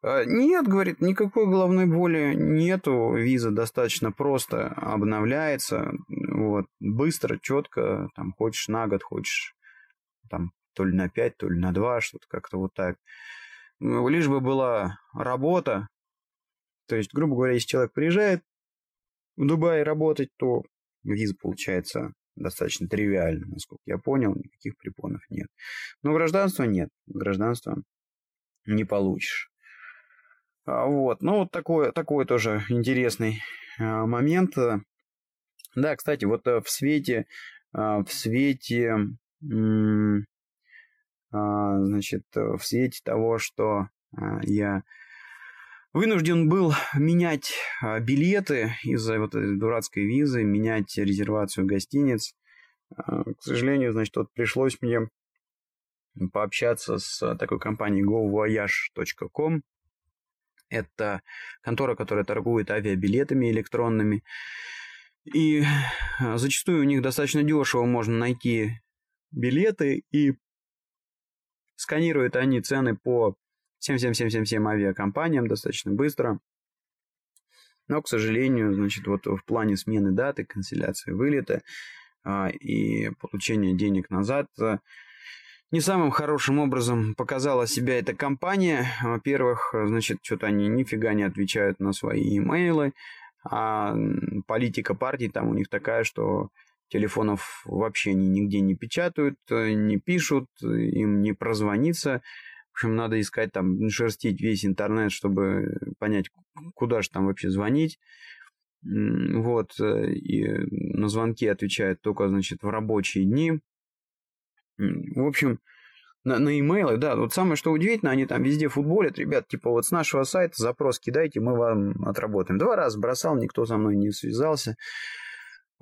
А, нет, говорит, никакой головной боли нету, виза достаточно просто обновляется, вот, быстро, четко, там, хочешь на год, хочешь там то ли на 5, то ли на 2, что-то как-то вот так. Ну, лишь бы была работа, то есть, грубо говоря, если человек приезжает в Дубай работать, то виза получается достаточно тривиально, насколько я понял, никаких препонов нет. Но гражданства нет, гражданства не получишь. А, вот, ну вот такой, такой тоже интересный а, момент. Да, кстати, вот э, в свете, а, в свете, значит, в свете того, что я вынужден был менять билеты из-за вот этой дурацкой визы, менять резервацию гостиниц. К сожалению, значит, вот пришлось мне пообщаться с такой компанией govoyage.com. Это контора, которая торгует авиабилетами электронными. И а, зачастую у них достаточно дешево можно найти билеты, и сканируют они цены по всем, всем, всем, всем, всем авиакомпаниям достаточно быстро. Но, к сожалению, значит, вот в плане смены даты, канцеляции вылета а, и получения денег назад а, не самым хорошим образом показала себя эта компания. Во-первых, значит, что-то они нифига не отвечают на свои имейлы, а политика партии там у них такая, что телефонов вообще они нигде не печатают, не пишут, им не прозвониться. В общем, надо искать там, шерстить весь интернет, чтобы понять, куда же там вообще звонить. Вот, э, и на звонки отвечают только, значит, в рабочие дни. В общем, на, на имейлы, да, вот самое что удивительно, они там везде футболят, ребят, типа вот с нашего сайта запрос кидайте, мы вам отработаем. Два раза бросал, никто со мной не связался.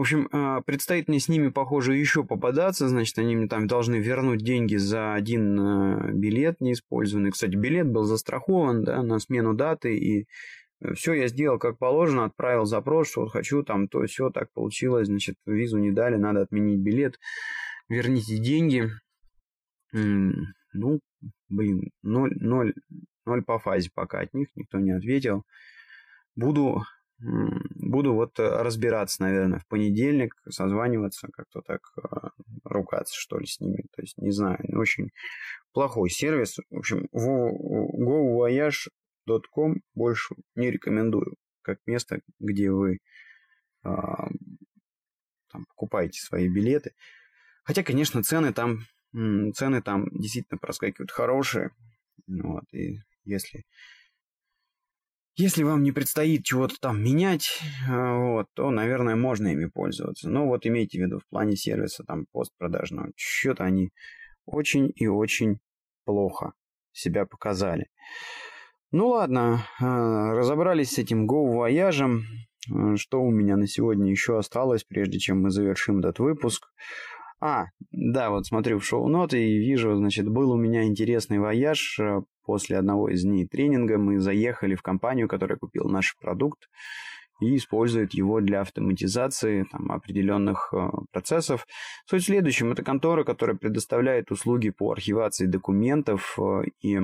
В общем, а, предстоит мне с ними, похоже, еще попадаться. Значит, они мне там должны вернуть деньги за один а, билет неиспользованный. Кстати, билет был застрахован да, на смену даты. И э, все я сделал как положено, отправил запрос, что вот хочу там то, все так получилось. Значит, визу не дали, надо отменить билет. Верните деньги. Ну, блин, ноль, ноль, ноль по фазе пока от них, никто не ответил. Буду Буду вот э, разбираться, наверное, в понедельник, созваниваться, как-то так э, ругаться, что ли, с ними. То есть, не знаю, очень плохой сервис. В общем, govoyage.com больше не рекомендую, как место, где вы а, там, покупаете свои билеты. Хотя, конечно, цены там, цены там действительно проскакивают хорошие. Вот, и если если вам не предстоит чего-то там менять, э, вот, то, наверное, можно ими пользоваться. Но вот имейте в виду, в плане сервиса, там, постпродажного, что-то они очень и очень плохо себя показали. Ну ладно, э, разобрались с этим Go Voyage. Э, что у меня на сегодня еще осталось, прежде чем мы завершим этот выпуск? А, да, вот смотрю в шоу-ноты и вижу, значит, был у меня интересный вояж после одного из дней тренинга мы заехали в компанию, которая купила наш продукт и использует его для автоматизации там, определенных э, процессов. Суть в следующем. Это контора, которая предоставляет услуги по архивации документов э, и,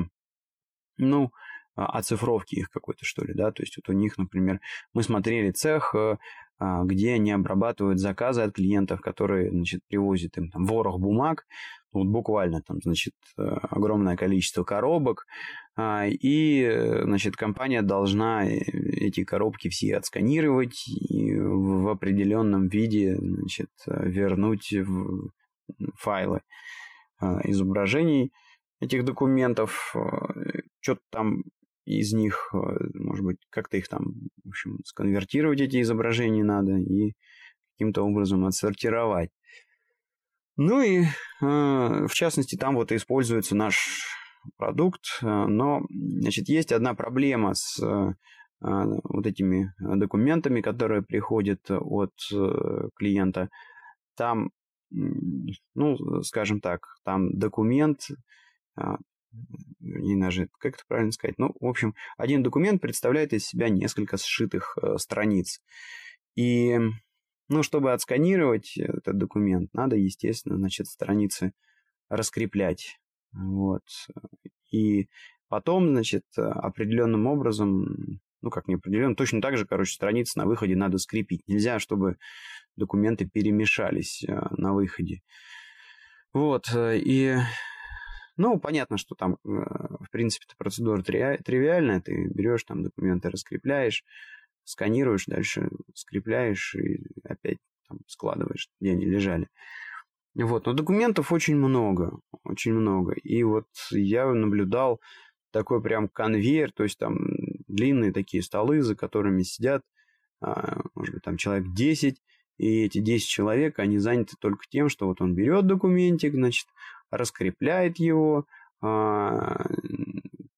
ну, оцифровки их какой-то, что ли, да, то есть вот у них, например, мы смотрели цех, э, а, где они обрабатывают заказы от клиентов, которые, значит, привозят им там ворох бумаг, вот буквально там, значит, э, огромное количество коробок, а, и, значит, компания должна э, эти коробки все отсканировать и в определенном виде, значит, вернуть в файлы а, изображений этих документов, что-то там из них, э, может быть, как-то их там, в общем, сконвертировать эти изображения надо и каким-то образом отсортировать. Ну и, э, в частности, там вот используется наш продукт, э, но, значит, есть одна проблема с вот этими документами, которые приходят от клиента. Там, ну, скажем так, там документ не даже, как это правильно сказать, ну, в общем, один документ представляет из себя несколько сшитых э, страниц. И, ну, чтобы отсканировать этот документ, надо, естественно, значит, страницы раскреплять. Вот. И потом, значит, определенным образом, ну, как не определенно, точно так же, короче, страницы на выходе надо скрепить. Нельзя, чтобы документы перемешались э, на выходе. Вот, э, и ну, понятно, что там, э, в принципе, процедура тривиальная. Ты берешь там документы, раскрепляешь, сканируешь, дальше скрепляешь и опять там складываешь, где они лежали. Вот, но документов очень много, очень много. И вот я наблюдал такой прям конвейер, то есть там длинные такие столы, за которыми сидят, а, может быть, там человек 10, и эти 10 человек, они заняты только тем, что вот он берет документик, значит, раскрепляет его, а,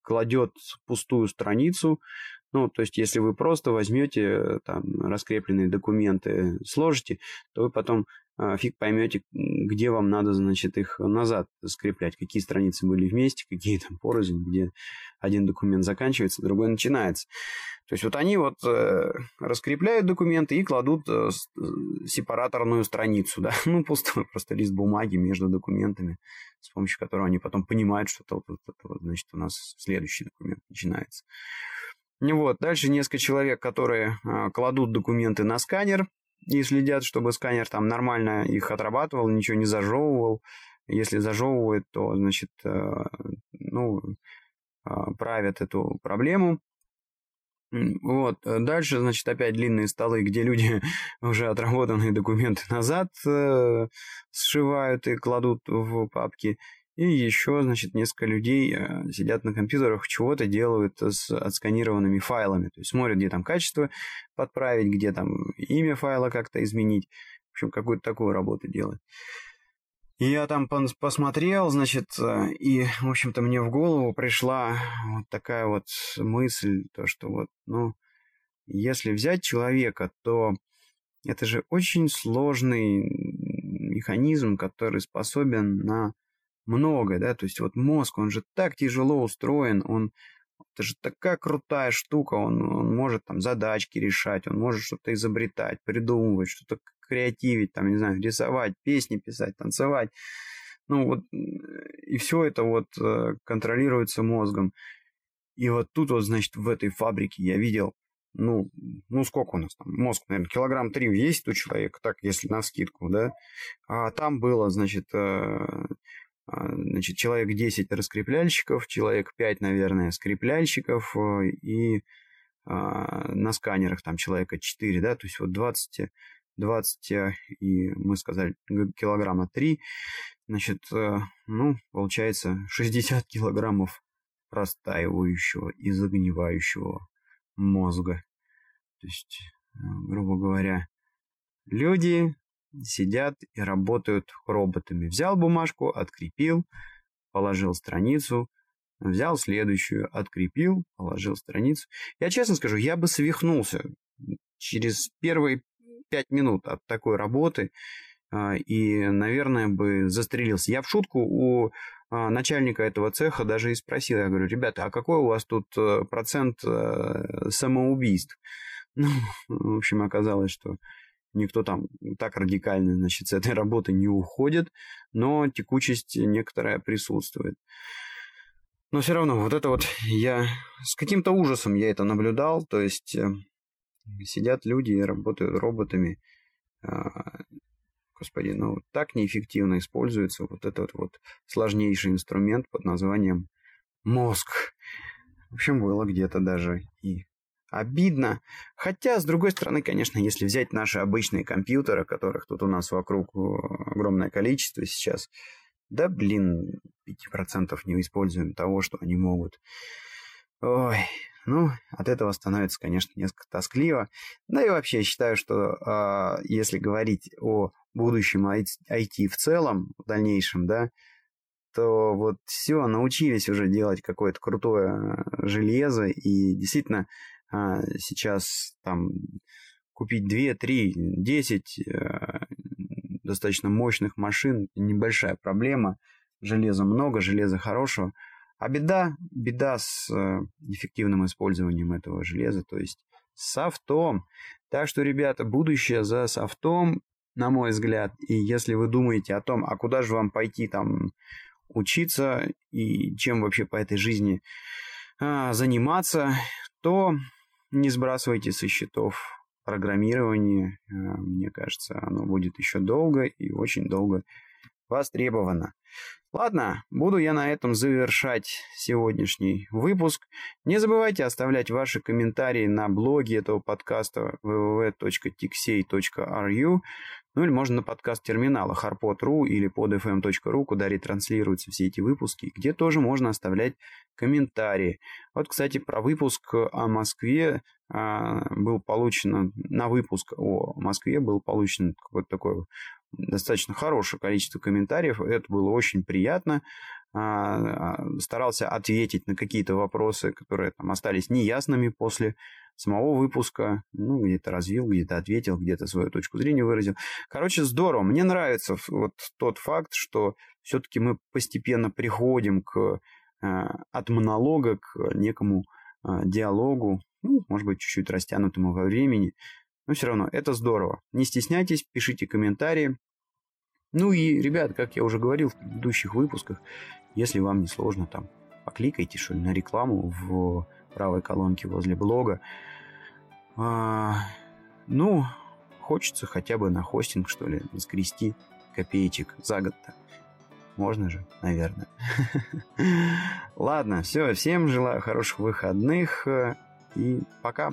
кладет пустую страницу Ну, то есть, если вы просто возьмете там раскрепленные документы, сложите, то вы потом а, фиг поймете, где вам надо, значит, их назад скреплять, какие страницы были вместе, какие там порознь, где один документ заканчивается, другой начинается. То есть вот они вот э, раскрепляют документы и кладут э, сепараторную страницу, да, ну пустой просто лист бумаги между документами, с помощью которого они потом понимают, что вот, вот, вот, значит, у нас следующий документ начинается. Вот, дальше несколько человек, которые э, кладут документы на сканер, и следят, чтобы сканер там нормально их отрабатывал, ничего не зажевывал. Если зажевывает, то, значит, э, ну, э, правят эту проблему. Вот. Дальше, значит, опять длинные столы, где люди уже отработанные документы назад э, сшивают и кладут в папки. И еще, значит, несколько людей э, сидят на компьютерах, чего-то делают с отсканированными файлами. То есть смотрят, где там качество подправить, где там имя файла как-то изменить. В общем, какую-то такую работу делать. И я там посмотрел, значит, э, и, в общем-то, мне в голову пришла вот такая вот мысль, то, что вот, ну, если взять человека, то это же очень сложный механизм, который способен на многое, да, то есть вот мозг, он же так тяжело устроен, он, это же такая крутая штука, он, он может там задачки решать, он может что-то изобретать, придумывать, что-то креативить, там, не знаю, рисовать, песни писать, танцевать. Ну вот, и все это вот э, контролируется мозгом. И вот тут вот, значит, в этой фабрике я видел, ну, ну сколько у нас там, мозг, наверное, килограмм три есть у человека, так, если на скидку, да, а там было, значит, э, значит, человек 10 раскрепляльщиков, человек 5, наверное, скрепляльщиков э, и а, на сканерах там человека 4, да, то есть вот 20, 20 э, и мы сказали килограмма 3, значит, ну, получается 60 килограммов простаивающего и загнивающего мозга. То есть, грубо говоря, люди сидят и работают роботами. Взял бумажку, открепил, положил страницу, взял следующую, открепил, положил страницу. Я честно скажу, я бы свихнулся через первые пять минут от такой работы а, и, наверное, бы застрелился. Я в шутку у а, начальника этого цеха даже и спросил, я говорю, ребята, а какой у вас тут э, процент э, самоубийств? Ну, в общем, оказалось, что никто там так радикально, значит, с этой работы не уходит, но текучесть некоторая присутствует. Но все равно, вот это вот я с каким-то ужасом я это наблюдал, то есть э, сидят люди и работают роботами. А, господи, ну так неэффективно используется вот этот вот сложнейший инструмент под названием мозг. В общем, было где-то даже и Обидно. Хотя, с другой стороны, конечно, если взять наши обычные компьютеры, которых тут у нас вокруг э, огромное количество сейчас, да, блин, 5% не используем того, что они могут. Ой, ну, от этого становится, конечно, несколько тоскливо. Да и вообще, я считаю, что э, если говорить о будущем IT в целом, в дальнейшем, да, то вот все, научились уже делать какое-то крутое э, железо, и действительно а сейчас там купить 2, 3, 10 достаточно мощных машин небольшая проблема. Железа много, железа хорошего. А беда, беда с э, эффективным использованием этого железа, то есть с софтом. Так что, ребята, будущее за софтом, на мой взгляд. И если вы думаете о том, а куда же вам пойти там учиться и чем вообще по этой жизни а, заниматься, то не сбрасывайте со счетов программирование. Э, мне кажется, оно будет еще долго и очень долго востребовано. Ладно, буду я на этом завершать сегодняшний выпуск. Не забывайте оставлять ваши комментарии на блоге этого подкаста www.tixey.ru ну или можно на подкаст терминала harpod.ru или podfm.ru, куда ретранслируются все эти выпуски, где тоже можно оставлять комментарии. Вот, кстати, про выпуск о Москве а, был получено, на выпуск о Москве был получен какое-то такое достаточно хорошее количество комментариев. Это было очень приятно. а, а, старался ответить на какие-то вопросы, которые там остались неясными после самого выпуска. Ну, где-то развил, где-то ответил, где-то свою точку зрения выразил. Короче, здорово. Мне нравится вот тот факт, что все-таки мы постепенно приходим к, а, от монолога к некому диалогу, ну, может быть, чуть-чуть растянутому во времени. Но все равно это здорово. Не стесняйтесь, пишите комментарии. Ну и, ребят, как я уже говорил в предыдущих выпусках, если вам не сложно, там, покликайте что ли на рекламу в правой колонке возле блога. А, ну, хочется хотя бы на хостинг, что ли, скрести копеечек за год-то. Можно же, наверное. Ладно, все, всем желаю хороших выходных э, и пока.